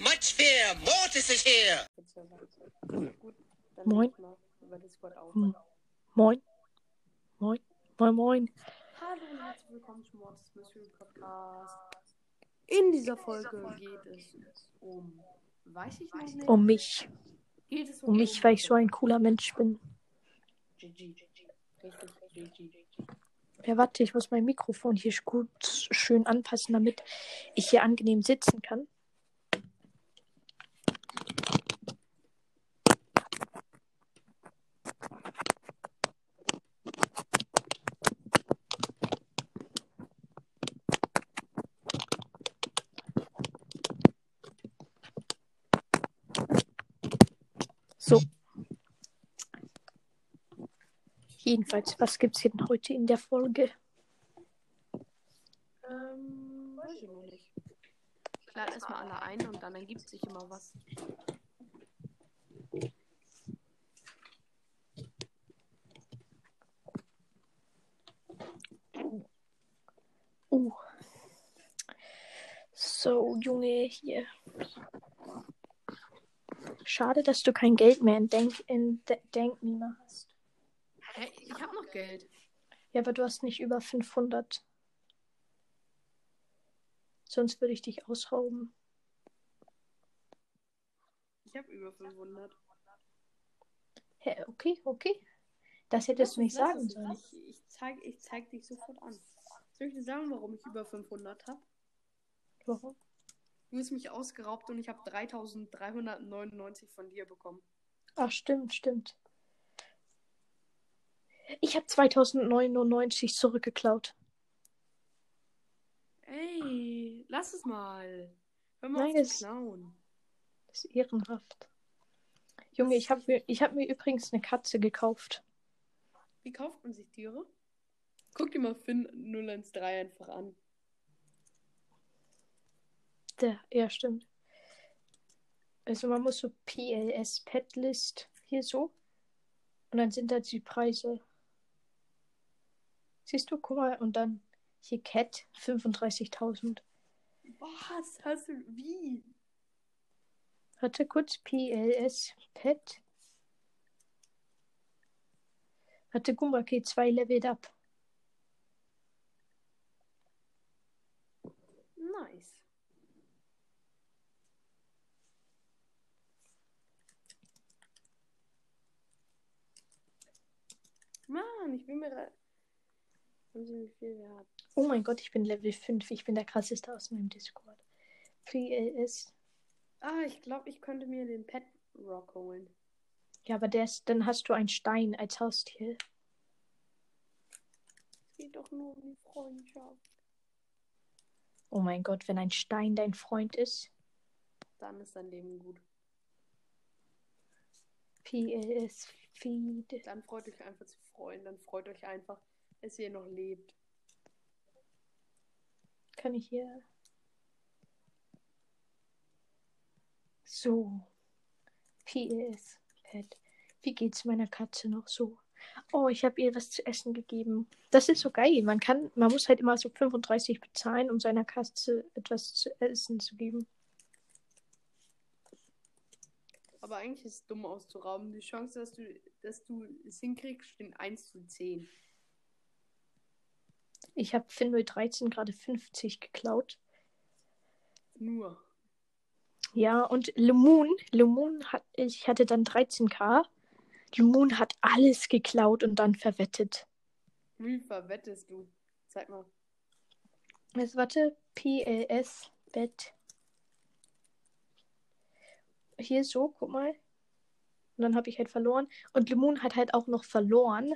much fear. Mortis is here. Moin. Hm. Moin. Moin. Moin, moin. Hallo und herzlich willkommen zum Mortis Mystery Podcast. In dieser Folge geht es um, weiß ich noch nicht, Um mich. geht es Um mich, weil ich so ein cooler Mensch bin. GG. Richtig, GG. Ja, warte, ich muss mein Mikrofon hier gut schön anpassen, damit ich hier angenehm sitzen kann. Jedenfalls, was gibt's denn heute in der Folge? Ähm, weiß ich noch nicht. Ich lade erstmal alle ein und dann ergibt sich immer was. Uh. So, Junge, hier. Schade, dass du kein Geld mehr in Denk, in De Denkmeme hast. Hä? Ich habe noch Geld. Ja, aber du hast nicht über 500. Sonst würde ich dich ausrauben. Ich habe über 500. Hä, okay, okay. Das hättest du nicht sagen sollen. Ich, ich, zeig, ich zeig dich sofort an. Soll ich dir sagen, warum ich über 500 habe? Warum? Du hast mich ausgeraubt und ich habe 3399 von dir bekommen. Ach, stimmt, stimmt. Ich habe 2099 zurückgeklaut. Ey, lass es mal. Hör mal Nein, auf zu klauen. Das ist ehrenhaft. Junge, ich habe mir, ich hab mir übrigens eine Katze gekauft. Wie kauft man sich Tiere? Guck dir mal Finn 013 einfach an. Der, ja, stimmt. Also man muss so PLS Pet List hier so. Und dann sind da die Preise. Siehst du, guck mal, und dann hier Cat 35.000. Was? Hast du. Wie? Warte kurz, PLS Pet. Warte, guck mal, okay, zwei Level up. Nice. Mann, ich bin mir. Haben Sie wie viel wir haben? Oh mein Gott, ich bin Level 5. Ich bin der krasseste aus meinem Discord. PLS. Ah, ich glaube, ich könnte mir den Pet Rock holen. Ja, aber der ist, dann hast du einen Stein als Haustier. Es geht doch nur um die Freundschaft. Oh mein Gott, wenn ein Stein dein Freund ist. Dann ist dein Leben gut. PLS Feed. Dann freut euch einfach zu freuen. Dann freut euch einfach, dass ihr noch lebt. Kann ich hier. So. PS Pet. Wie geht's meiner Katze noch so? Oh, ich habe ihr was zu essen gegeben. Das ist so geil. Man kann, man muss halt immer so 35 bezahlen, um seiner Katze etwas zu essen zu geben. Aber eigentlich ist es dumm auszurauben. Die Chance, dass du, dass du es hinkriegst, stehen 1 zu 10. Ich habe Finn 013 gerade 50 geklaut. Nur. Ja, und Lemon, Lemon hat, ich hatte dann 13k. Lemon hat alles geklaut und dann verwettet. Wie verwettest du? Zeig mal. Jetzt warte, PLS Bett. Hier so, guck mal. Und dann habe ich halt verloren. Und Lemon hat halt auch noch verloren.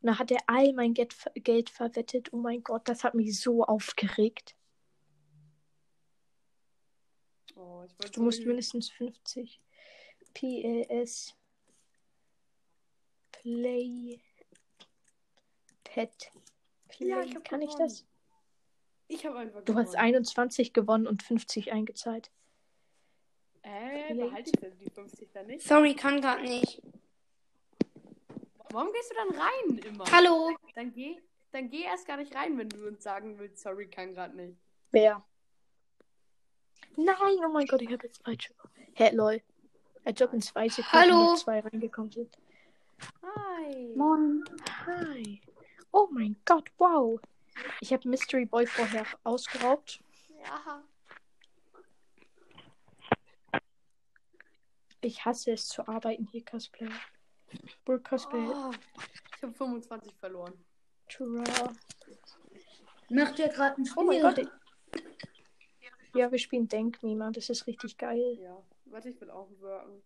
Und dann hat er all mein Geld, Geld verwettet. Oh mein Gott, das hat mich so aufgeregt. Oh, ich wollte Du musst mindestens 50. PLS Play Pet Play. Ja, ich hab Kann ich gewonnen. das? Ich habe einfach Du hast gewonnen. 21 gewonnen und 50 eingezahlt. Äh, behalte ich denn die 50 dann nicht? Sorry, kann grad nicht. Warum gehst du dann rein immer? Hallo. Dann geh, dann geh erst gar nicht rein, wenn du uns sagen willst, sorry, kann gerade nicht. Wer? Nein, oh mein Gott, ich habe jetzt falsch. Hä, lol. Als ob in zwei Sekunden Hallo. zwei reingekommen sind. Hi. Moin. Hi. Oh mein Gott, wow. Ich habe Mystery Boy vorher ausgeraubt. Ja. Ich hasse es zu arbeiten hier, Cosplay. Burg Cosplay. Oh, ich habe 25 verloren. Tura. Macht ihr gerade ein Spiel? Oh mein Gott. Ja, wir spielen Denk Me, Mann. Das ist richtig geil. Ja. Warte, ich will auch worken.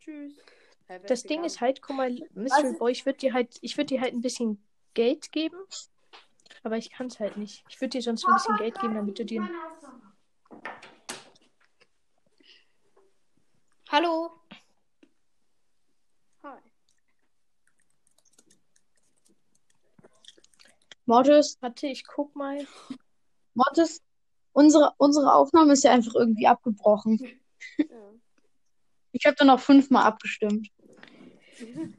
Tschüss. Das Ding gegangen? ist halt, guck mal, Mystery Was? Boy, ich würde dir halt, ich würde dir halt ein bisschen Geld geben. Aber ich kann es halt nicht. Ich würde dir sonst ein bisschen Geld geben, damit du dir. Hallo. Hi. Mortis, Warte, ich guck mal. Mortis, unsere, unsere Aufnahme ist ja einfach irgendwie abgebrochen. Ja. Ich habe dann auch fünfmal abgestimmt.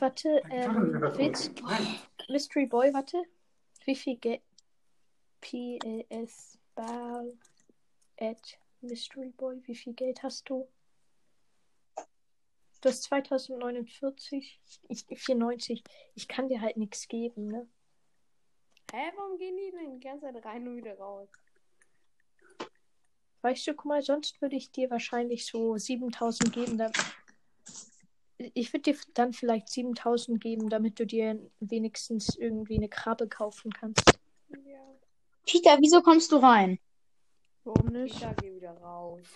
Warte, ähm, willst, Mystery Boy, warte. Wie viel Geld? PLS Ball at Mystery Boy. Wie viel Geld hast du? Du hast 2049. Ich 94. Ich kann dir halt nichts geben, ne? Hä, warum gehen die denn die ganze Zeit rein und wieder raus? Weißt du, guck mal, sonst würde ich dir wahrscheinlich so 7000 geben. Da... Ich würde dir dann vielleicht 7000 geben, damit du dir wenigstens irgendwie eine Krabbe kaufen kannst. Ja. Tita, wieso kommst du rein? Warum nicht? Peter, geh wieder raus.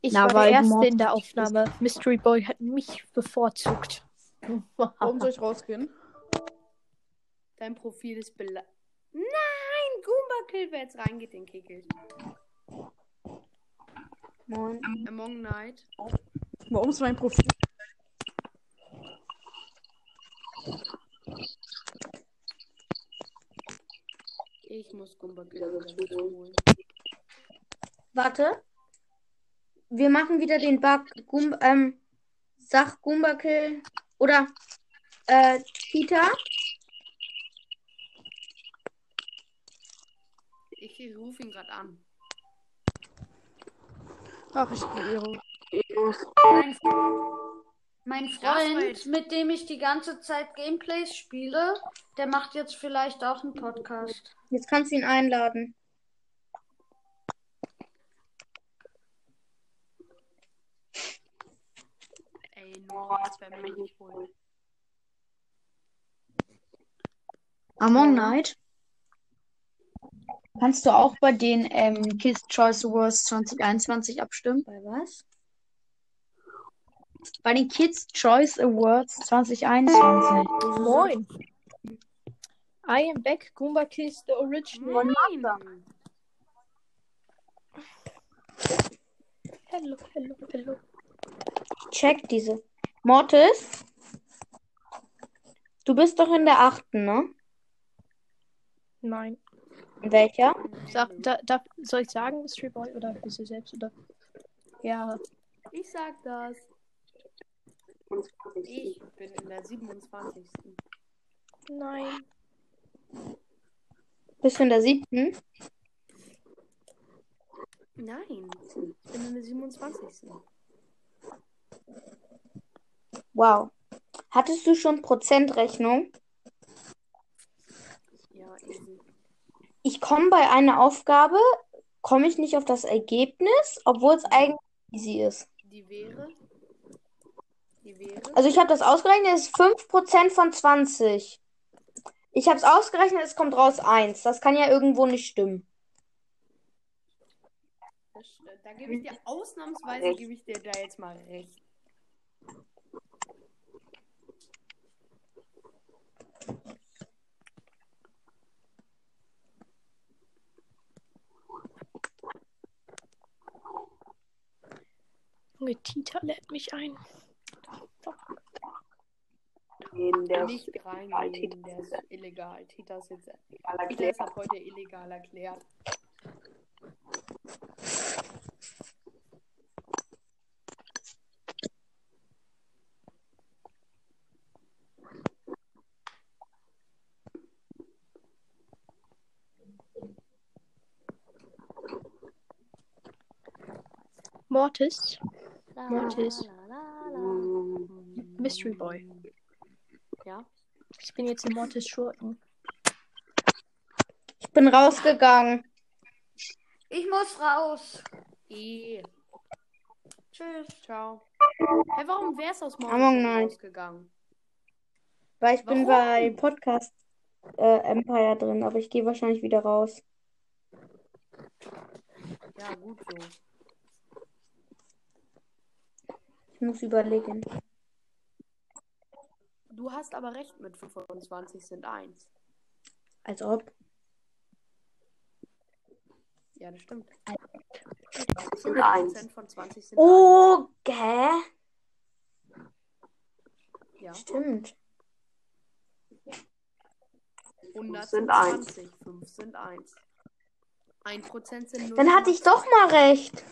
Ich Na, war weil der Erste in der Aufnahme. Mystery Boy hat mich bevorzugt. Warum soll ich rausgehen? Dein Profil ist bela... Nein! Goomba Kill, wer jetzt reingeht, den kickelt. Moin. Among Night. Warum ist mein Profil? Ich muss Goomba Kill wieder holen. Warte. Wir machen wieder den Bug. Gum ähm, sag Gumbakill oder äh, Tita. Ich rufe ihn gerade an. Ach, ich bin. Mein, mein Das Freund, mit dem ich die ganze Zeit Gameplays spiele, der macht jetzt vielleicht auch einen Podcast. Jetzt kannst du ihn einladen. Ey, nur jetzt werden wir nicht holen. Among Night? Kannst du auch bei den ähm, Kids Choice Awards 2021 abstimmen? Bei was? Bei den Kids Choice Awards 2021. Moin. I am back. Goomba kills the original. Nein! Hello, hello, hello. Check diese. Mortis? Du bist doch in der achten, ne? Nein. Welcher? Sag, da, da, soll ich sagen, Mystery Boy, oder bist du selbst, oder? Ja. Ich sag das. Ich bin in der 27. Nein. Bist du in der siebten? Nein. Ich bin in der 27. Wow. Hattest du schon Prozentrechnung? Ja, easy. Ich komme bei einer Aufgabe, komme ich nicht auf das Ergebnis, obwohl es eigentlich easy ist. Die wäre. Die wäre. Also ich habe das ausgerechnet, es ist 5% von 20. Ich habe es ausgerechnet, es kommt raus 1. Das kann ja irgendwo nicht stimmen. Das, da gebe ich dir ausnahmsweise gebe ich dir da jetzt mal recht. Junge, Tita lädt mich ein. In der nicht rein, illegal. Tita der ist illegal. Tita ist jetzt illegal erklärt. Tita ist ab heute illegal erklärt. Mortis. Mortis. Mystery Boy. Ja. Ich bin jetzt in Mortis Schurken. Ich bin rausgegangen. Ich muss raus. E. Tschüss. Ciao. Hä, warum wär's aus Mortis Among rausgegangen? Weil ich bin Warum? bei Podcast äh, Empire drin, aber ich gehe wahrscheinlich wieder raus. Ja, gut so. Ich muss überlegen. Du hast aber recht mit 25 sind 1. Als ob. Ja, das stimmt. Sind eins. 5% von 20 sind Oh? 1. Ja. Stimmt. 100 sind sind eins. 20. 5 sind 1. 1% sind 0. Dann hatte ich doch mal recht.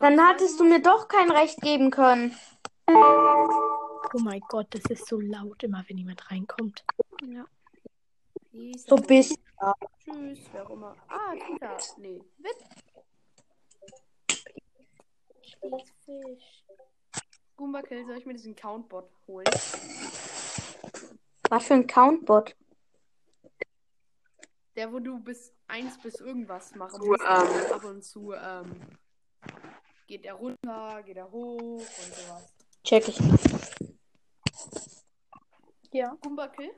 Dann hattest du mir doch kein Recht geben können. Oh mein Gott, das ist so laut immer, wenn jemand reinkommt. So bist Tschüss, wer auch immer. Ah, Kita. Nee. Wit. Fisch. Goomba Kill, soll ich mir diesen Countbot holen? Was für ein Countbot? Der, wo du bis 1 bis irgendwas machen musst. ähm, Ab und zu, ähm, geht er runter, geht er hoch und sowas. Check ich. Ja. Goomba Kill?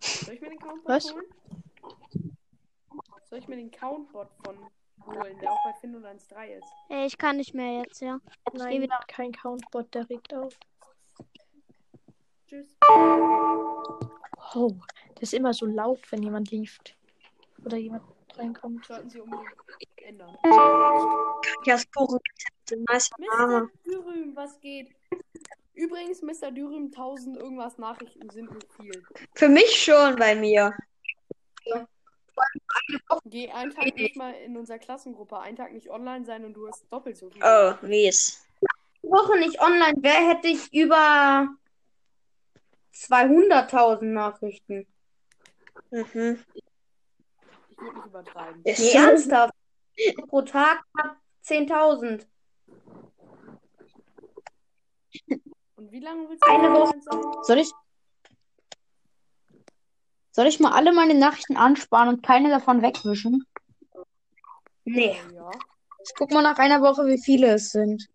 Soll ich mir den Countbot Was? holen? Soll ich mir den Countbot von holen, der auch bei Fin 113 ist? Ey, ich kann nicht mehr jetzt, ja. Ich Nein, wieder. kein Countbot, der regt auf. Tschüss. Oh, das ist immer so laut, wenn jemand lieft. Oder jemand reinkommt. Sollten sie unbedingt ändern. Jaspore, nice Name. Mr. Dürüm, was geht? Übrigens, Mr. Dürüm, 1000 irgendwas Nachrichten sind nicht viel. Für mich schon bei mir. Geh einen Tag nicht mal in unserer Klassengruppe, einen Tag nicht online sein und du hast doppelt so viel. Oh, mies. Woche nicht online wäre, hätte ich über 200.000 Nachrichten. Mhm. Ich würde nicht übertreiben. Ist Nee, ernsthaft. Pro Tag knapp 10.000. Und wie lange willst du Eine sein? Soll ich. Soll ich mal alle meine Nachrichten ansparen und keine davon wegwischen? Nee. Ja, Ich guck mal nach einer Woche, wie viele es sind.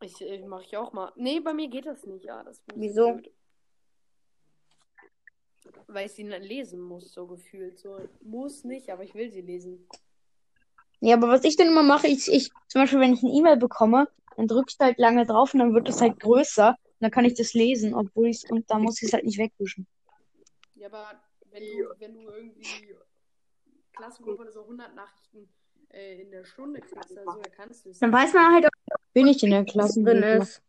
ich, ich mache ich auch mal. Nee, bei mir geht das nicht, ja. Das Wieso? blöd. Weil ich sie dann lesen muss, so gefühlt. So, muss nicht, aber ich will sie lesen. Ja, aber was ich dann immer mache, ich, ich, zum Beispiel, wenn ich eine E-Mail bekomme, dann drücke ich da halt lange drauf und dann wird es halt größer. Und dann kann ich das lesen, obwohl ich es, und dann muss ich es halt nicht wegwischen. Ja, aber wenn du, wenn du irgendwie Klassengruppe oder so 100 Nachrichten äh, in der Stunde kriegst, also, dann kannst du es. Dann weiß man halt, auch, Bin ich in der was Klasse drin ist.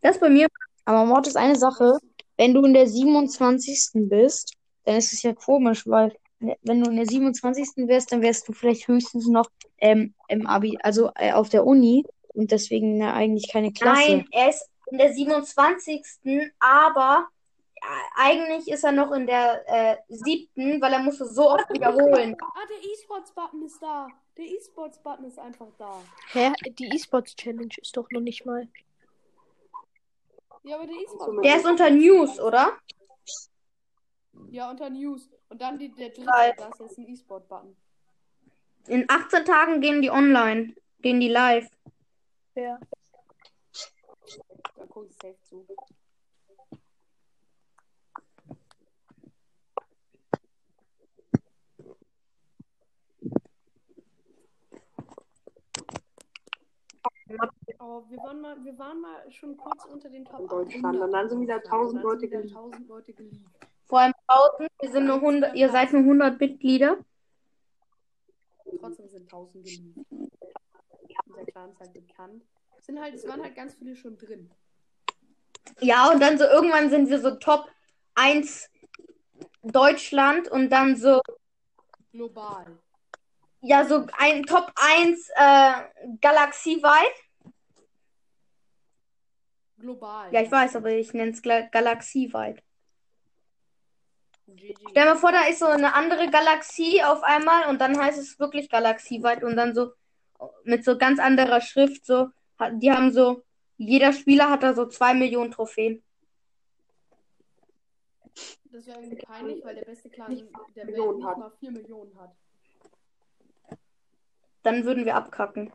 Das bei mir. Aber Mord ist eine Sache, wenn du in der 27. bist, dann ist es ja komisch, weil wenn du in der 27. wärst, dann wärst du vielleicht höchstens noch ähm, im Abi, also äh, auf der Uni und deswegen ja, eigentlich keine Klasse. Nein, er ist in der 27. Aber ja, eigentlich ist er noch in der äh, siebten, weil er musste so oft wiederholen. Ah, der E-Sports-Button ist da. Der E-Sports-Button ist einfach da. Hä? Die E-Sports Challenge ist doch noch nicht mal. Ja, aber der E-Sports. Der ist unter News, oder? Ja, unter News. Und dann die, der dritte, Geil. das ist ein E-Sport-Button. In 18 Tagen gehen die online. Gehen die live. Ja. Da guck ich safe zu. Oh, wir waren mal, wir waren mal schon kurz unter den Top Deutschland. 800 Und dann sind wieder und 1000 dann Leute sind wieder geleakt. 1000 Leute geleakt. Vor allem 1000. Wir sind nur 100, ihr seid nur 100 Mitglieder. Trotzdem sind 1000 geleakt. Unser Clan ist halt bekannt. Es sind halt, es waren halt ganz viele schon drin. Ja, und dann so irgendwann sind wir so Top 1 Deutschland und dann so, Global. ja, so ein Top 1 äh, galaxieweit. Global. Ja, ich weiß, aber ich nenne es galaxieweit. GG. Stell dir mal vor, da ist so eine andere Galaxie auf einmal und dann heißt es wirklich galaxieweit und dann so mit so ganz anderer Schrift so. Die haben so, jeder Spieler hat da so zwei Millionen Trophäen. Das wäre irgendwie peinlich, weil der beste Clan der Welt Millionen nicht hat. mal 4 Millionen hat. Dann würden wir abkacken.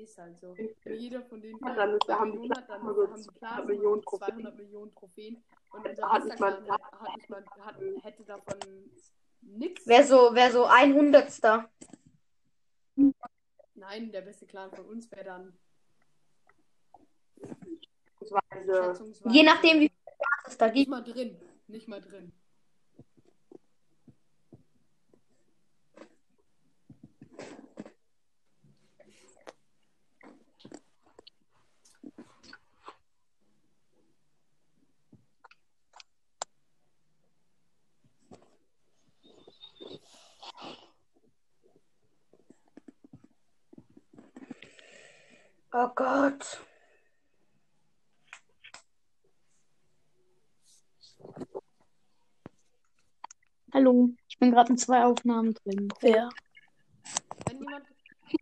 Ist halt so. Jeder von denen Ja, dann 2 haben die Millionen hat, dann so haben die 200 Clans Millionen 200 Millionen Trophäen. Und unser Hat nicht mal- hat, hat nicht mal, hat, hätte davon nix. Wer so, wer so ein Hundertster. Nein, der beste Clan von uns wäre dann Je nachdem, wie viel es da nicht gibt. mal drin. Nicht mal drin. Oh Gott. Hallo, ich bin gerade in zwei Aufnahmen drin. Wer? Wenn jemand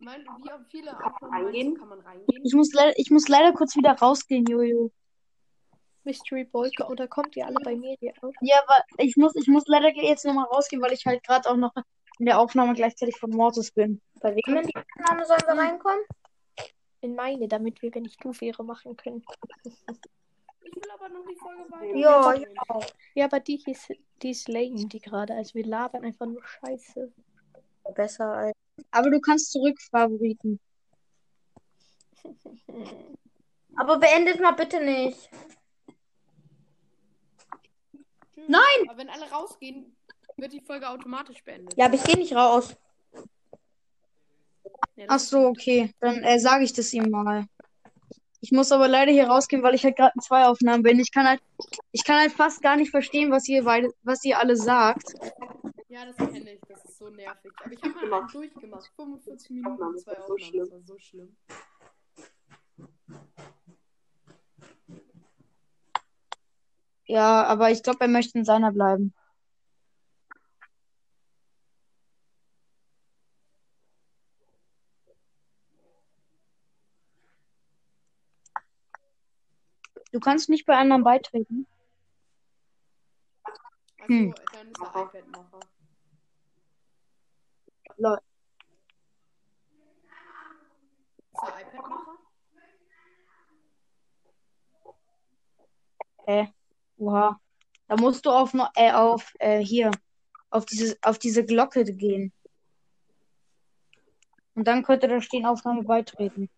meint, wie viele Aufnahmen Reingehen? kann man reingehen? Ich muss, ich muss leider kurz wieder rausgehen, Jojo. Mystery Boy, oder kommt ihr alle bei mir hier auf? Ja, aber ich muss, ich muss leider jetzt nochmal rausgehen, weil ich halt gerade auch noch in der Aufnahme gleichzeitig von Mortis bin. Bei wem in die Aufnahme sollen wir reinkommen? In meine, damit wir, wenn ich du wäre, machen können. Ich will aber noch die Folge weiter. Ja, ja. Ja, aber die hieß, die ist lame, die gerade. Also wir labern einfach nur Scheiße. Besser als. Aber du kannst zurück, Favoriten. Aber beendet mal bitte nicht. Nein! Aber wenn alle rausgehen, wird die Folge automatisch beendet. Ja, aber ich gehe nicht raus. Ach so, okay. Dann äh, sage ich das ihm mal. Ich muss aber leider hier rausgehen, weil ich halt gerade in zwei Aufnahmen bin. Ich kann halt, ich kann halt fast gar nicht verstehen, was ihr beide, was ihr alle sagt. Ja, das kenne ich. Das ist so nervig. Aber ich habe mal einen durchgemacht. 45 Minuten, zwei das war so Aufnahmen. Das war so schlimm. Ja, aber ich glaube, er möchte in seiner bleiben. Du kannst nicht bei anderen beitreten. Also, Hm. dann ist er iPad-Macher. Lol. Ist er iPad-Macher? Äh, oha. Da musst du auf, äh, auf äh, hier, auf diese, auf diese Glocke gehen. Und dann könnte da stehen, Aufnahme beitreten.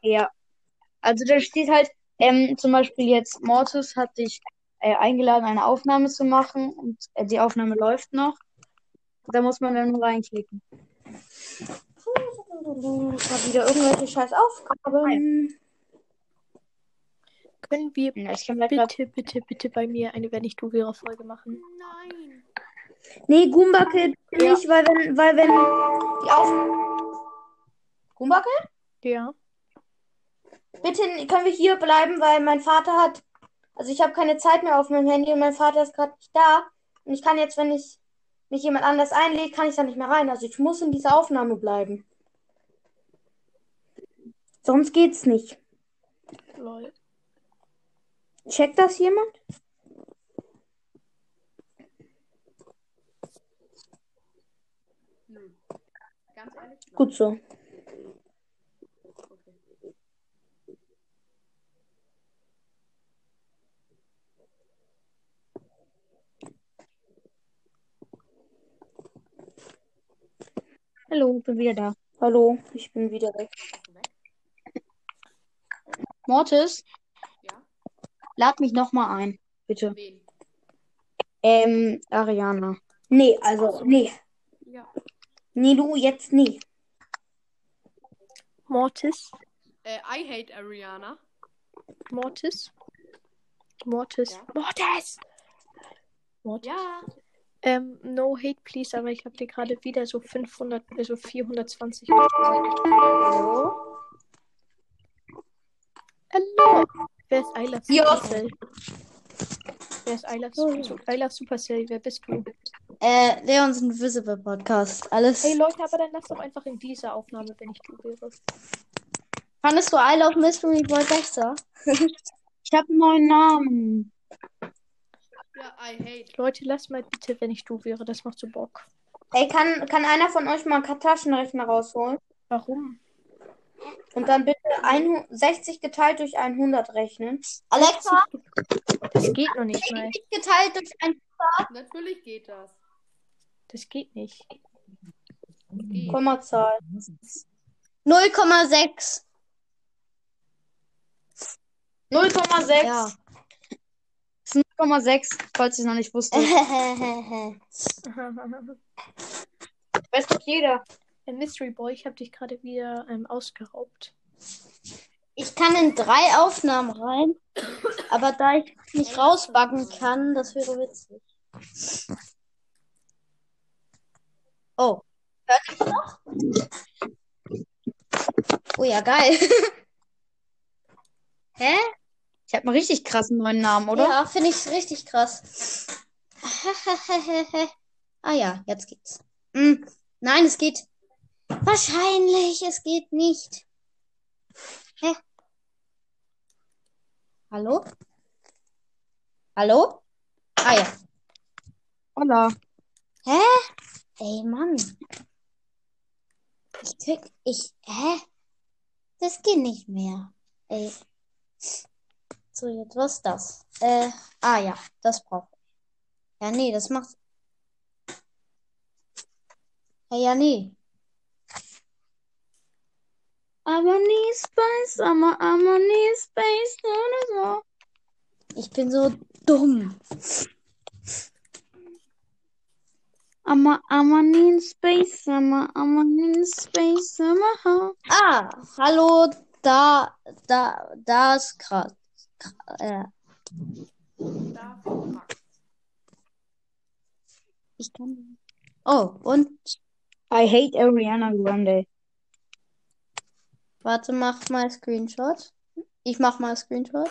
Ja. Also da steht halt, ähm, zum Beispiel jetzt, Mortis hat dich äh, eingeladen, eine Aufnahme zu machen und äh, die Aufnahme läuft noch. Da muss man dann nur reinklicken. Ich habe wieder irgendwelche scheiß Aufgaben. Können wir Ja, ich kann grad- bitte, bitte, bitte bei mir eine Wenn ich du wäre Folge machen? Nein! Nee, Goomba Kid nicht, weil wenn, weil wenn die Auf... Goomba Kid? Ja. Bitte können wir hier bleiben, weil mein Vater hat... Also ich habe keine Zeit mehr auf meinem Handy und mein Vater ist gerade nicht da. Und ich kann jetzt, wenn ich mich jemand anders einlädt, kann ich da nicht mehr rein. Also ich muss in dieser Aufnahme bleiben. Sonst geht's nicht. Lol. Checkt das jemand? Nö. Ganz ehrlich? Gut so. Hallo, bin wieder da. Hallo, ich bin wieder weg. Mortis, Ja? lad mich nochmal ein, bitte. Wen? Ähm, Ariana. Nee, also, nee. Ja. Nee, du jetzt nie. Mortis. Äh, I hate Ariana. Mortis. Mortis. Ja. Mortis! Mortis. Ja. Ähm, no hate, please, aber ich habe dir gerade wieder so 500, also 420 Leute gesagt. Hallo? Hallo! Wer ist Ja. Supercell? Wer ist Ayla, Su- Ayla Supercell? Wer bist du? Äh, Leons Invisible Podcast. Alles. Hey Leute, aber dann lass doch einfach in dieser Aufnahme, wenn ich du wäre. Fandest du I Love Mystery Boy besser? ich habe einen neuen Namen. Ja, I hate. Leute, lass mal bitte, wenn ich du wäre. Das macht so Bock. Ey, kann, kann einer von euch mal einen Taschenrechner rausholen? Warum? Und dann bitte 100 60 geteilt durch 100 rechnen. Alexa, Das geht noch nicht mal. geteilt durch ein. Natürlich geht das. Das geht nicht. Geht. Kommazahl. 0,6. 0,6. Ja. Das ist 0,6, falls ihr es noch nicht wusstet. Weiß doch jeder. Mystery Boy, ich habe dich gerade wieder ähm, ausgeraubt. Ich kann in drei Aufnahmen rein, aber da ich nicht rausbacken kann, das wäre witzig. Oh, hört ihr noch? Oh ja, geil. Hä? Ich habe einen richtig krassen neuen Namen, oder? Ja, finde ich richtig krass. ah ja, jetzt geht's. Hm, nein, es geht. Wahrscheinlich, es geht nicht. Hä? Hallo? Hallo? Ah ja. Holla. Hä? Ey, Mann. Ich krieg. Ich. Hä? Das geht nicht mehr. Ey. So, jetzt was ist das? Äh, ah ja, das brauche ich. Ja, nee, das macht. Hey, ja, nee. Aber nie Space, aber, aber nie Space oder so. Ich bin so dumm. Aber, aber nie Space, aber, aber nie Space, aber. Ah, hallo, da, da, da ist grad. Äh, ich kann. Oh, und I hate Ariana Grande. warte, mach mal Screenshot. Ich mach mal Screenshot.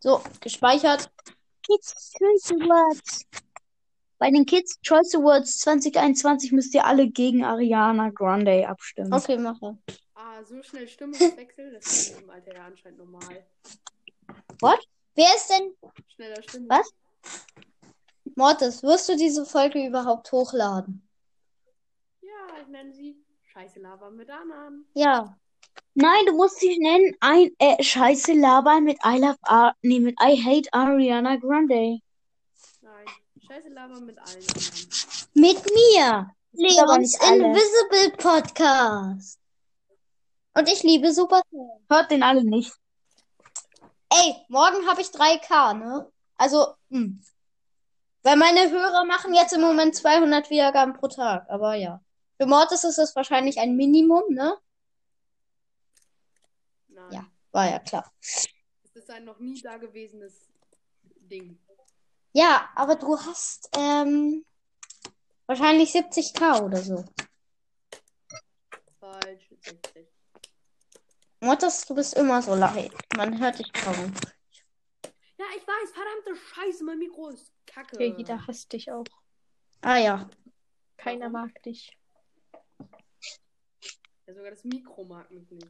So, gespeichert. Choice Awards. Bei den Kids Choice Awards 2021 müsst ihr alle gegen Ariana Grande abstimmen. Okay, mache. Ah, so schnell Stimmungswechsel, das ist im Alter ja anscheinend normal. Wer ist denn Schneller Stimmung. Was? Mortis? Wirst du diese Folge überhaupt hochladen? Ja, ich nenne sie Scheiße Lava mit Bananen. Ja. Nein, du musst dich nennen, ein äh, Scheiße labern mit I love Ar nee, mit I hate Ariana Grande. Scheiße Lava mit allen anderen. Mit mir. Leons. Invisible Podcast. Und ich liebe Supercell. Hört den alle nicht. Ey, morgen habe ich 3K, ne? Also, hm. Weil meine Hörer machen jetzt im Moment 200 Wiedergaben pro Tag. Aber ja. Für Mortis ist das wahrscheinlich ein Minimum, ne? Nein. Ja. War ja klar. Es ist ein noch nie dagewesenes Ding. Ja, aber du hast ähm, wahrscheinlich 70k oder so. Falsch, 60. Mortis, du bist immer so laut. Man hört dich kaum. Ja, ich weiß, verdammte Scheiße, mein Mikro ist kacke. Okay, jeder hasst dich auch. Ah ja. Keiner mag dich. Ja, sogar das Mikro mag mich nicht.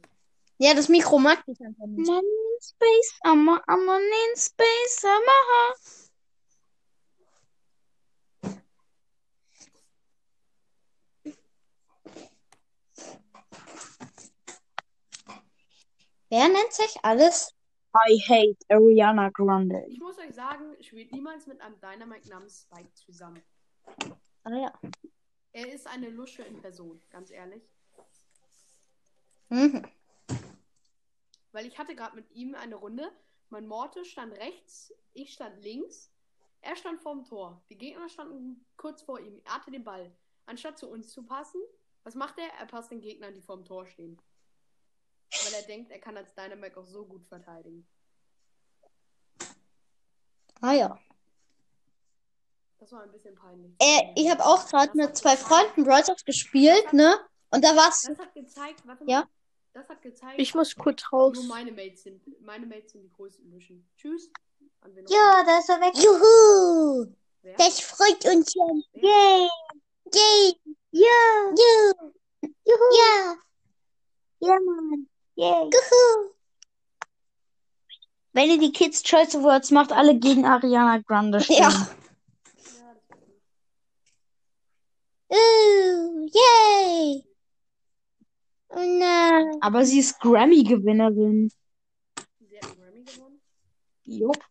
Ja, das Mikro mag dich einfach nicht. Man in space, aber, aber in space, aber. Wer nennt sich alles? I hate Ariana Grande. Ich muss euch sagen, spielt niemals mit einem Dynamite namens Spike zusammen. Ah ja. Er ist eine Lusche in Person, ganz ehrlich. Mhm. Weil ich hatte gerade mit ihm eine Runde. Mein Morte stand rechts, ich stand links. Er stand vorm Tor. Die Gegner standen kurz vor ihm. Er hatte den Ball. Anstatt zu uns zu passen, was macht er? Er passt den Gegnern, die vorm Tor stehen. Weil er denkt, er kann als Dynamite auch so gut verteidigen. Ah ja. Das war ein bisschen peinlich. Äh, ich habe auch gerade mit zwei Freunden Stars gespielt, ne? Und da war's. Das hat gezeigt, warte Ja? mal. Das hat gezeigt, Ich muss kurz raus. nur meine Mates sind. Meine Mates sind die größten Mission. Tschüss. Ja, da ist er weg. Juhu! Wer? Das freut uns ja. Wer? Yay! Yay! Ja! Juhu! Ja! Ja, Mann! Yay! Juhu! Wenn ihr die Kids Choice Awards macht, alle gegen Ariana Grande stimmen. Ja! Uh, yay! Oh nein! Aber sie ist Grammy-Gewinnerin. Sie hat einen Grammy gewonnen. Jupp.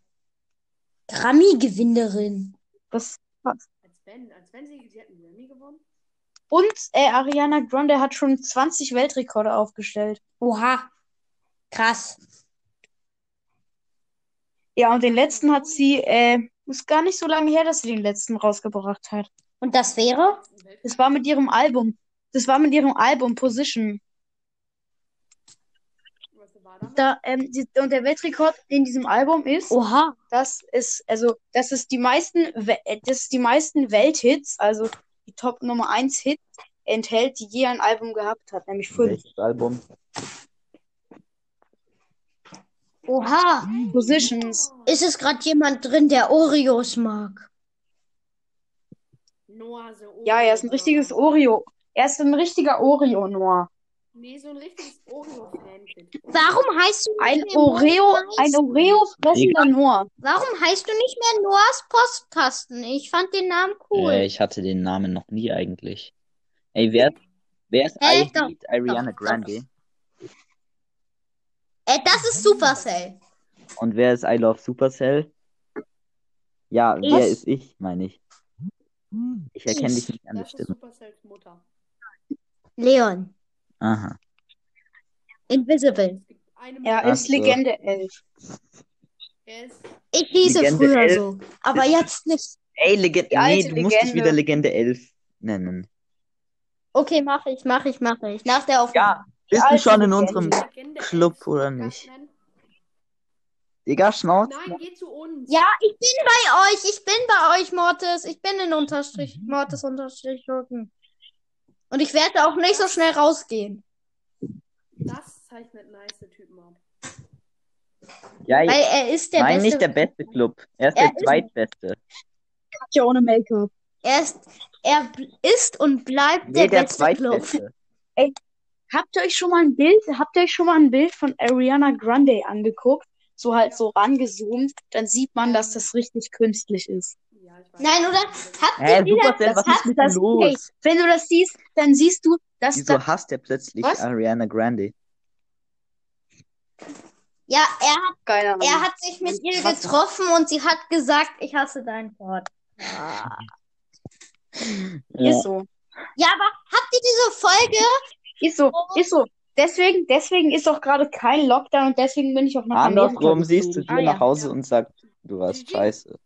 Grammy-Gewinnerin. Das Als wenn, als wenn sie, sie hat einen Grammy gewonnen. Und äh, Ariana Grande hat schon 20 Weltrekorde aufgestellt. Oha! Krass. Ja, und den letzten hat sie, äh, ist gar nicht so lange her, dass sie den letzten rausgebracht hat. Und das wäre? Das war mit ihrem Album. Das war mit ihrem Album Position. Da, ähm, die, und der Weltrekord in diesem Album ist, Oha! das ist, also, das ist die meisten, das ist die meisten Welthits, also die Top Nummer 1 Hit enthält, die je ein Album gehabt hat, nämlich fünf. Welches Album? Oha! Positions. Ist es gerade jemand drin, der Oreos mag? Noah the Oreo. Ja, er ist ein richtiges Oreo. Er ist ein richtiger Oreo, Noah. Nee, so ein richtiges Oreo-Fan-Kit. Warum heißt du Ein nicht mehr Oreo, Noahs- ein Oreo fressender Noah. Warum heißt du nicht mehr Noahs Postkasten? Ich fand den Namen cool. Äh, ich hatte den Namen noch nie eigentlich. Ey, wer, wer ist Äh, I doch, Hate Ariana doch, Grande? äh, das ist Supercell. Und wer ist I Love Supercell? Ja, Ich. wer ist ich, meine ich. Ich erkenne Ich. dich nicht an der Stimme. Supercells Mutter. Leon. Aha. Invisible. Er Mutter. ist Ach so. Legende 11. Er ist Ich hieße Legende früher elf. so. Aber jetzt nicht. Ey, Legende. Die Nee, alte du musst dich Legende. wieder Legende 11 nennen. Okay, mache ich, mache ich, mache ich. Nach der Aufnahme. Ja, bist du alte schon in Legende. unserem Legende Club oder nicht? Digga, Schnauze. Nein, geh zu uns. Ja, ich bin bei euch. Ich bin bei euch, Mortis. Ich bin in Unterstrich. Mortis Unterstrich Rücken. Und ich werde auch nicht so schnell rausgehen. Das zeichnet nice Typen ab. Ja, Weil er ist der nein, beste. nicht der beste Club. Er ist Er der ist- zweitbeste. Katja ohne Make-up. Er ist, er ist und bleibt der Nee, der beste Club. zweitbeste. Habt ihr euch schon mal ein Bild, habt ihr euch schon mal ein Bild von Ariana Grande angeguckt? So halt so rangezoomt, dann sieht man, dass das richtig künstlich ist. Nein, oder? Habt Hä, ihr wieder Supercell, was ist mit das, los? ey, wenn du das siehst, dann siehst du, dass Wieso da, hasst er plötzlich Was? Ariana Grande? Ja, er hat, keine Ahnung. er hat sich mit ihr getroffen und sie hat gesagt, ich hasse dein Wort. Ja. Ist so. ja, aber habt ihr diese Folge? Ist so, ist so. Deswegen, deswegen ist auch gerade kein Lockdown und deswegen bin ich auch nach Amerika Andersrum siehst du dir Ah, nach Hause Ja. und sagst, du warst scheiße.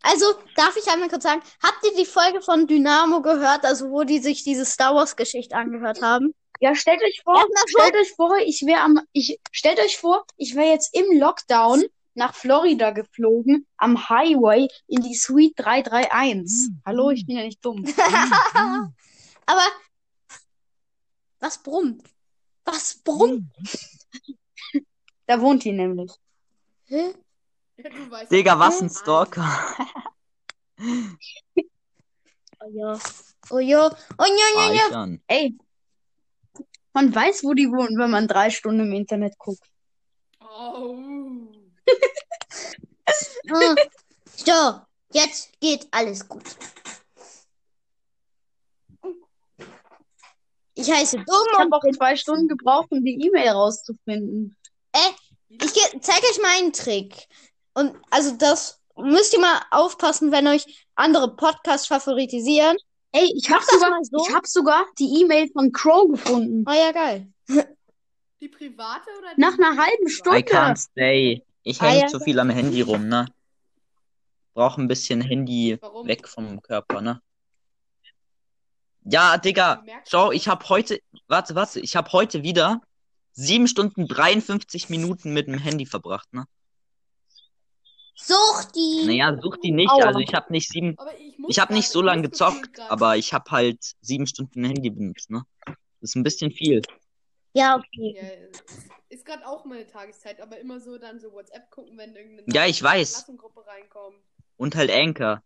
Also, darf ich einmal kurz sagen, habt ihr die Folge von Dynamo gehört, also wo die sich diese Star Wars Geschichte angehört haben? Ja, stellt euch vor, stellt euch vor, ich wäre am, ich, stellt euch vor, ich wäre jetzt im Lockdown nach Florida geflogen, am Highway in die Suite 331. Hallo, ich bin ja nicht dumm. Aber was brummt? Was brummt? Da wohnt die nämlich. Hä? Du weißt Digga, was ein Stalker. Oh ja. Oh ja. Oh ja, ja, ja. Ey, man weiß, wo die wohnen, wenn man drei Stunden im Internet guckt. Oh. So, jetzt geht alles gut. Ich heiße dumm Ich und habe auch zwei Stunden gebraucht, um die E-Mail rauszufinden. ich ge- zeig euch mal einen Trick. Und also das müsst ihr mal aufpassen, wenn euch andere Podcasts favoritisieren. Ey, ich habe das sogar, mal so. ich hab sogar die E-Mail von Crow gefunden. Oh ja, geil. Die private oder die Nach einer halben I Stunde. can't stay. Ich Ah, häng ja. zu viel am Handy rum, ne? Brauch ein bisschen Handy Warum? weg vom Körper, ne? Ja, Digga, schau, ich hab heute, warte, warte, ich hab heute wieder 7 Stunden 53 Minuten mit dem Handy verbracht, ne? Such die. Naja, such die nicht. Aua. Also ich habe nicht sieben. Aber ich Ich habe nicht so lange gezockt, aber ich habe halt sieben Stunden Handy benutzt, ne? Das ist ein bisschen viel. Ja, okay. Ja, ist gerade auch meine Tageszeit, aber immer so dann so WhatsApp gucken, wenn irgendeine Ja, ich weiß. Klassengruppe reinkommt. Und halt Anchor.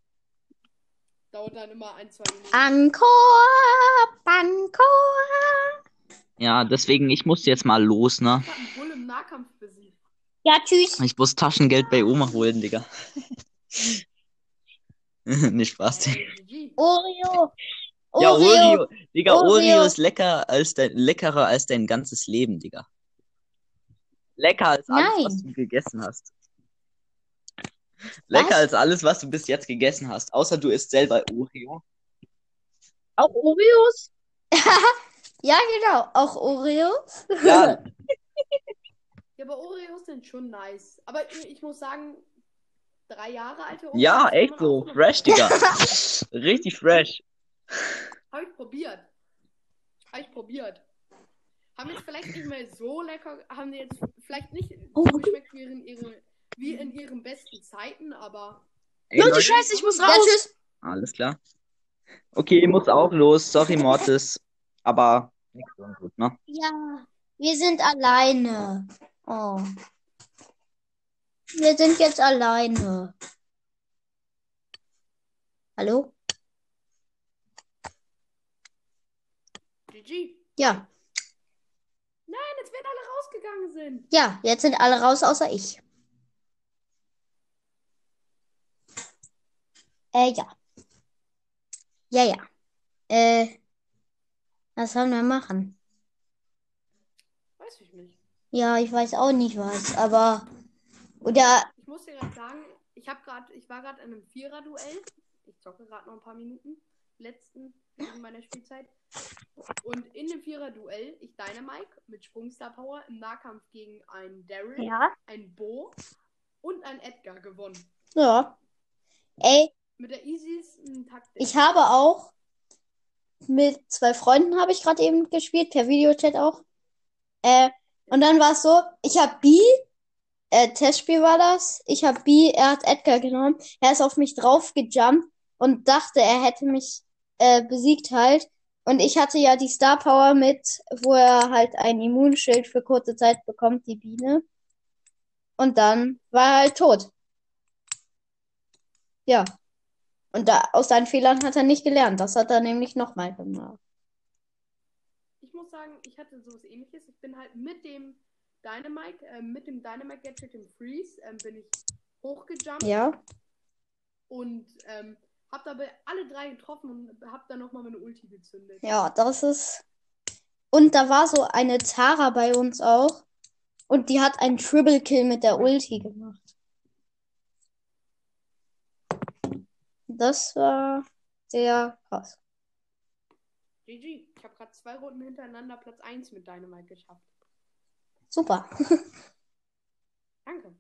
Dauert dann immer ein, zwei Minuten. Ankor, Ankor. Ja, deswegen, ich muss jetzt mal los, ne? Ich hab einen Bull im Nahkampf besiegt. Ja, tschüss. Ich muss Taschengeld bei Oma holen, Digga. Nicht Spaß, Digga. GG. Oreo. Ja, Oreo. Oreo. Digga, Oreo. Oreo ist lecker als dein, leckerer als dein ganzes Leben, Digga. Lecker als alles, Nein. was du gegessen hast. Lecker Was? als alles, was du bis jetzt gegessen hast. Außer du isst selber Oreo. Auch Oreos? Ja, genau. Auch Oreos. Ja, Ja, aber Oreos sind schon nice. Aber ich, ich muss sagen, drei Jahre alte Oreos. ja, echt so. Fresh, Digga. Richtig fresh. Hab ich probiert. Hab ich probiert. Haben jetzt vielleicht nicht mehr so lecker, haben die jetzt vielleicht nicht Oh. so geschmeckt wie in, ihren, wie in ihren besten Zeiten, aber Ey, Leute, Leute, scheiße, ich muss raus. tschüss. Alles klar. Okay, ich muss auch los. Sorry, Mortis. Aber nichts ungut, ne? Ja, wir sind alleine. Oh. Wir sind jetzt alleine. Hallo? GG. Ja, Nein, jetzt werden alle rausgegangen sind. ja, jetzt sind alle raus, außer ich. Äh, ja. Ja, ja. Äh, was sollen wir machen? Ja, ich weiß auch nicht was, aber. Oder. Ich muss dir gerade sagen, ich habe gerade, ich war gerade in einem Vierer-Duell. Ich zocke gerade noch ein paar Minuten. Letzten in meiner Spielzeit. Und in dem Vierer-Duell, ich Dynamike mit Sprungstar Power im Nahkampf gegen einen Daryl, Ja. einen Bo und einen Edgar gewonnen. Ja. Ey, Mit der easiesten Taktik. Ich habe auch mit zwei Freunden habe ich gerade eben gespielt, per Videochat auch. Äh, und dann war es so, ich habe B, äh, Testspiel war das. Ich habe B, er hat Edgar genommen. Er ist auf mich drauf gejumpt und dachte, er hätte mich äh, besiegt halt. Und ich hatte ja die Star Power mit, wo er halt ein Immunschild für kurze Zeit bekommt, die Biene. Und dann war er halt tot. Ja. Und da, aus seinen Fehlern hat er nicht gelernt. Das hat er nämlich nochmal gemacht. Sagen, ich hatte sowas ähnliches. Ich bin halt mit dem Dynamite, äh, mit dem Dynamite Gadget im Freeze, ähm, bin ich hochgejumpt Ja. und ähm, hab dabei alle drei getroffen und hab dann nochmal meine Ulti gezündet. Ja, das ist. Und da war so eine Tara bei uns auch. Und die hat einen Triple Kill mit der Ulti gemacht. Das war sehr krass. GG. Ich habe gerade zwei Runden hintereinander Platz 1 mit Dynamite geschafft. Super. Danke.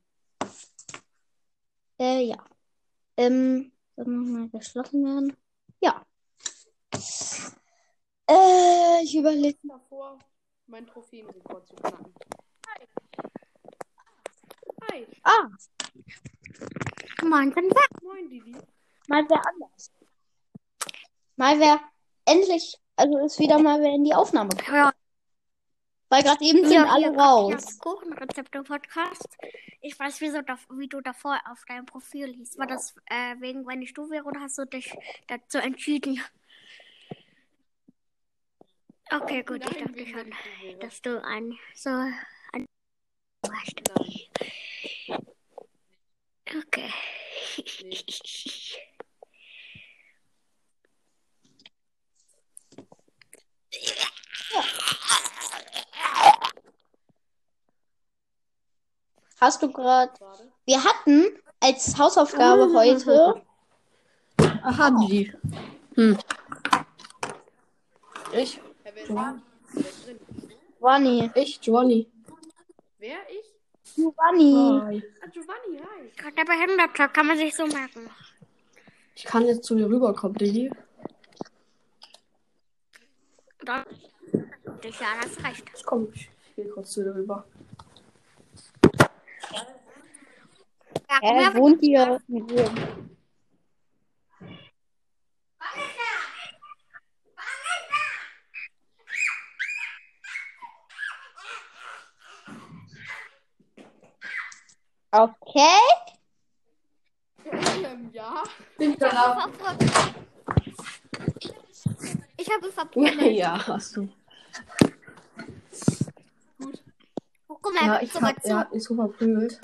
Äh, ja. Ähm, soll nochmal geschlossen werden? Ja. Äh, ich überlege. Davor, meinen Trophäenrekord zu knacken. Hi. Hi. Ah, Moin, bin Moin, Didi. mal wer anders. Mal wer endlich, also ist wieder mal in die Aufnahme. Ja, Weil gerade eben sind ja, alle raus. Ja, Kuchenrezepte-Podcast. Ich weiß, da, wie du davor auf deinem Profil liest. War das äh, wegen wenn ich du wäre oder hast du dich dazu entschieden? Okay, gut, ich dachte schon, dass du ein so ein. Okay. Hast du gerade. Wir hatten als Hausaufgabe heute. Aha, Didi. Hm. Ich? Drin? Giovanni. Ich, Giovanni. Wer? Ich? Giovanni. Hi. Ah, Giovanni, hi. Gerade der Behinderte, kann man sich so merken. Ich kann jetzt zu dir rüberkommen, Didi. Dann, ja, das reicht. Ich komm, ich gehe kurz zu dir rüber. Ja, Er her, wohnt hier. mit mir. Okay. Ähm, ja. Bin danach. Ich habe ihn verprügelt. Ja, hast du. Mal, Ja, ich sogar hab, zu. er hat mich so verprügelt.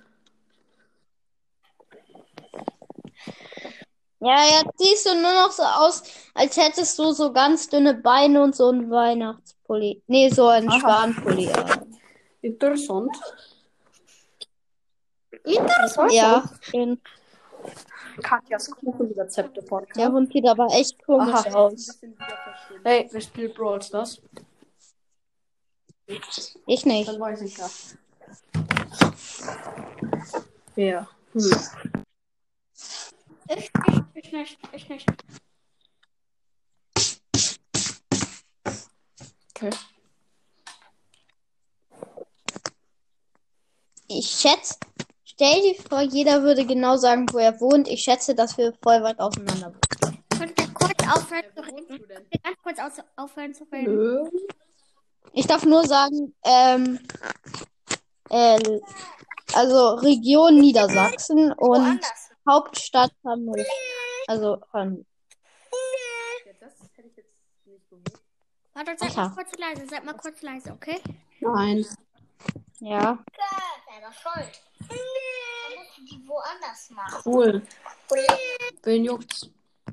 Ja, jetzt siehst du nur noch so aus, als hättest du so ganz dünne Beine und so ein Weihnachtspulli. Nee, so ein. Schwanpulli. an. Interessant. Ja, den, Katjas Kuchenrezepte-Podcast. der Hund sieht aber echt komisch Aha. aus. Hey, wer spielt Brawl Stars? Ich nicht. Dann weiß ich ja. Wer? Hm. Ich, ich, ich nicht, ich nicht. Okay. Ich schätze, stell dir vor, jeder würde genau sagen, wo er wohnt. Ich schätze, dass wir voll weit auseinander wohnen. Könnt ihr kurz aufhören zu reden? ganz kurz aus, aufhören zu reden? Nö. Ich darf nur sagen, ähm, äh, also Region Niedersachsen und. Hauptstadt Hannover. Also Hannover. Ja, das hätte ich jetzt nicht gewusst. Warte, seid mal kurz leise, seid mal kurz leise, okay? Nein. Ja. Selber schuld. Dann musst du die woanders machen. Cool. Wen juckt's?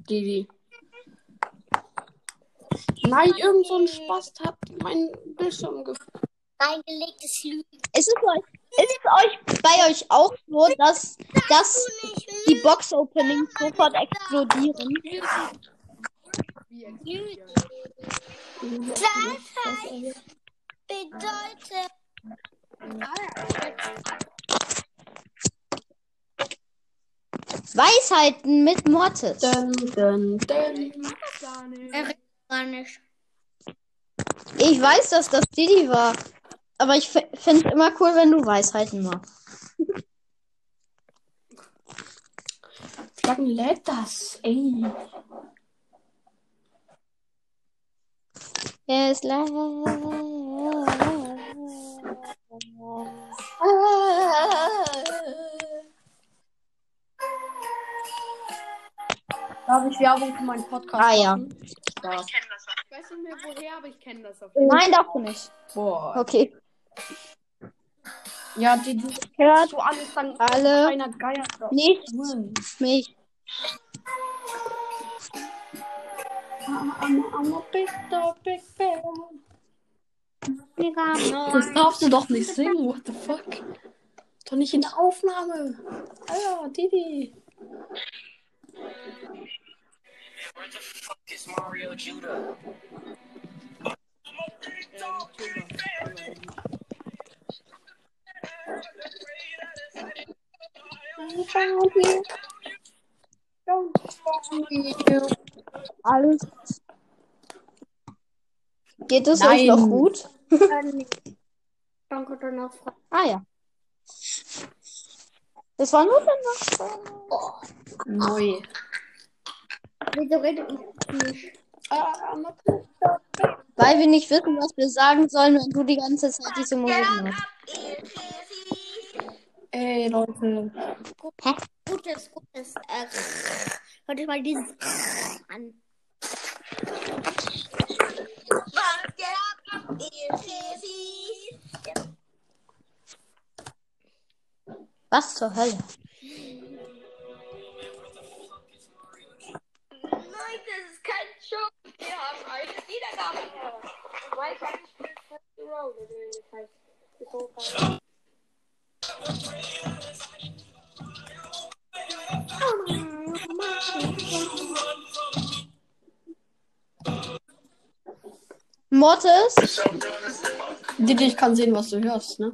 Didi. Nein, irgend so ein Spast hat mein Bildschirm gefüllt. Reingelegtes Lügen. Ist es euch, ist es euch bei euch auch so, dass, dass die Box-Openings sofort explodieren? Explodieren. Bedeutet. Weisheiten mit Mortis. Dun, dun, dun. Ich weiß, dass das Didi war. Aber ich finde es immer cool, wenn du Weisheiten machst. Wie lange lädt das? Ey. Es live. Darf ich Werbung für meinen Podcast Ah, ja. machen? Ja. Ich weiß nicht mehr woher, aber ich kenne das auf jeden Nein, darfst du nicht. Boah. Okay. Ja, die, die Hört so anfangen. alle Keiner Geier nicht Mann. mich. I'm, I'm a big dog, big bear. Das darfst du doch nicht singen. What the fuck? Doch nicht in der Aufnahme. Alter, Didi. Alles. Geht es euch noch gut? Danke, dann noch Frage. Ah ja. Das war nur für Neu. Wieso redet ihr nicht? Ah. Weil wir nicht wissen, was wir sagen sollen, wenn du die ganze Zeit diese Musik machst. Ey, Leute. Gutes, gutes. Äh, hört euch mal dieses an. Was zur Hölle? Mortis? Didi, ich kann sehen, was du hörst, ne?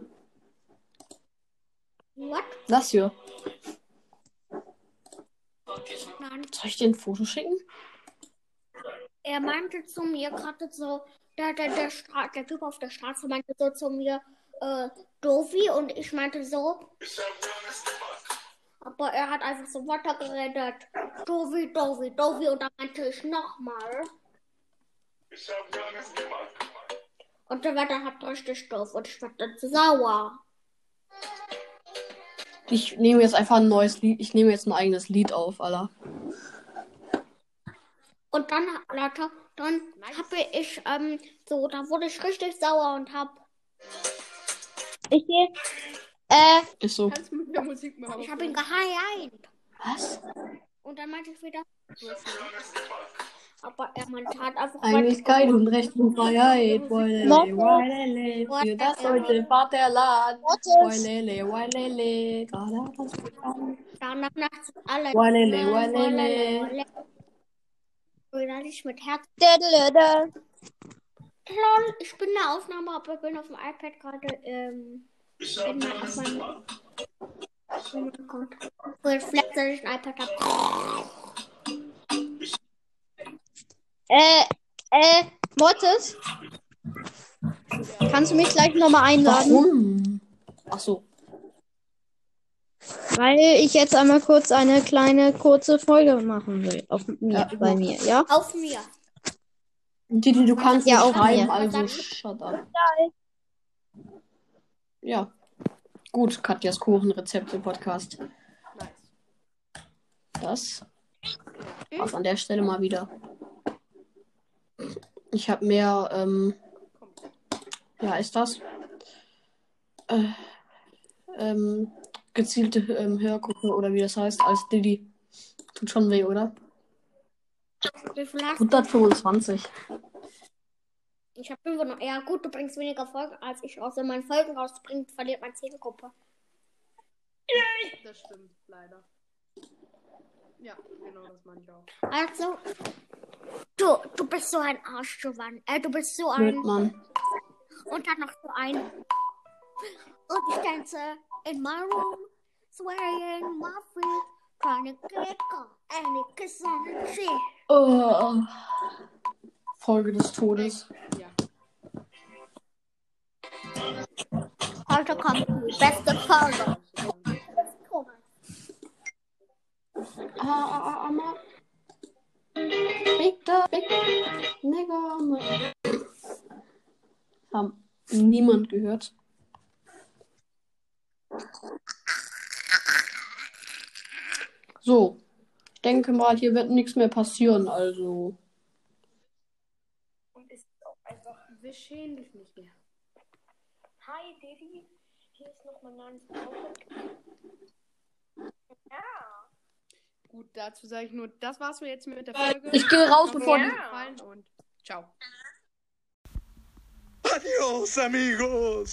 What? Das hier. Nein. Soll ich dir ein Foto schicken? Er meinte zu mir gerade so, der, der, der, Stra der Typ auf der Straße meinte so zu mir, äh, Dovi, und ich meinte so, Aber er hat einfach so weitergeredet. Dovi, Dovi, Dovi. Und dann meinte ich nochmal. Und der Wetter hat richtig doof und ich werde dann sauer. Ich nehme jetzt einfach ein neues Lied. Ich nehme jetzt ein eigenes Lied auf, Alter. Und dann, Leute, dann habe ich, ähm, so, da wurde ich richtig sauer und hab. Ich gehe. Äh, Ist so. Kannst mit der Musik Ich habe ihn geheilt. Was? Und dann meinte ich wieder. Aber er meinte halt einfach. Eigentlich weiter- geil und Freiheit. Wailele, wailele, für das deutsche Vaterland. Wailele, wailele, gerade das. Danach nachts alle. Wailele. Wieder nicht mit Herz. Lol, ich bin in der Aufnahme, aber ich bin auf dem iPad gerade. Ähm, bin auf meinem. Oh mein Gott. Reflex, dass ich ein iPad habe. Äh, äh, Mortis? Kannst du mich gleich nochmal einladen? Warum? Ach so. Weil ich jetzt einmal kurz eine kleine, kurze Folge machen will. Auf mir, Ja, bei mir, ja? Auf mir. Didi, du kannst Ja, auch schreiben, mir. also shut up. Ja. Gut, Katjas Kuchenrezepte-Podcast. Nice. Das war's an der Stelle mal wieder. Ich habe mehr, ähm, ja, ist das? Äh, ähm, gezielte ähm, Hörgruppe oder wie das heißt, als Didi. Tut schon weh, oder? Wie viel hast du? 125. Ich habe 500. Ja, gut, du bringst weniger Folgen als ich raus. Wenn man Folgen rausbringt, verliert man Zielgruppe. Das stimmt, leider. Ja, genau das meine ich auch. Also, du, du bist so ein Arsch, Giovanni. Äh, du bist so ein. Blöd, Mann. Und dann noch so ein. Und ich tanze in my room, swaying my feet, trying to get caught, and it kiss on the cheek. Oh. Folge des Todes. Ja. Heute kommt die beste Folge. Ah, ah, ah. Big da, big nigga. ma. Haben niemand gehört. So. Ich denke mal, hier wird nichts mehr passieren, also. Und ist auch einfach. Wir schämen dich nicht mehr. Hi, Didi. Hier ist nochmal Nans Ja. Gut, dazu sage ich nur, das war's mir jetzt mit der Folge. Ich gehe raus, bevor es die- und ciao. Adios, amigos.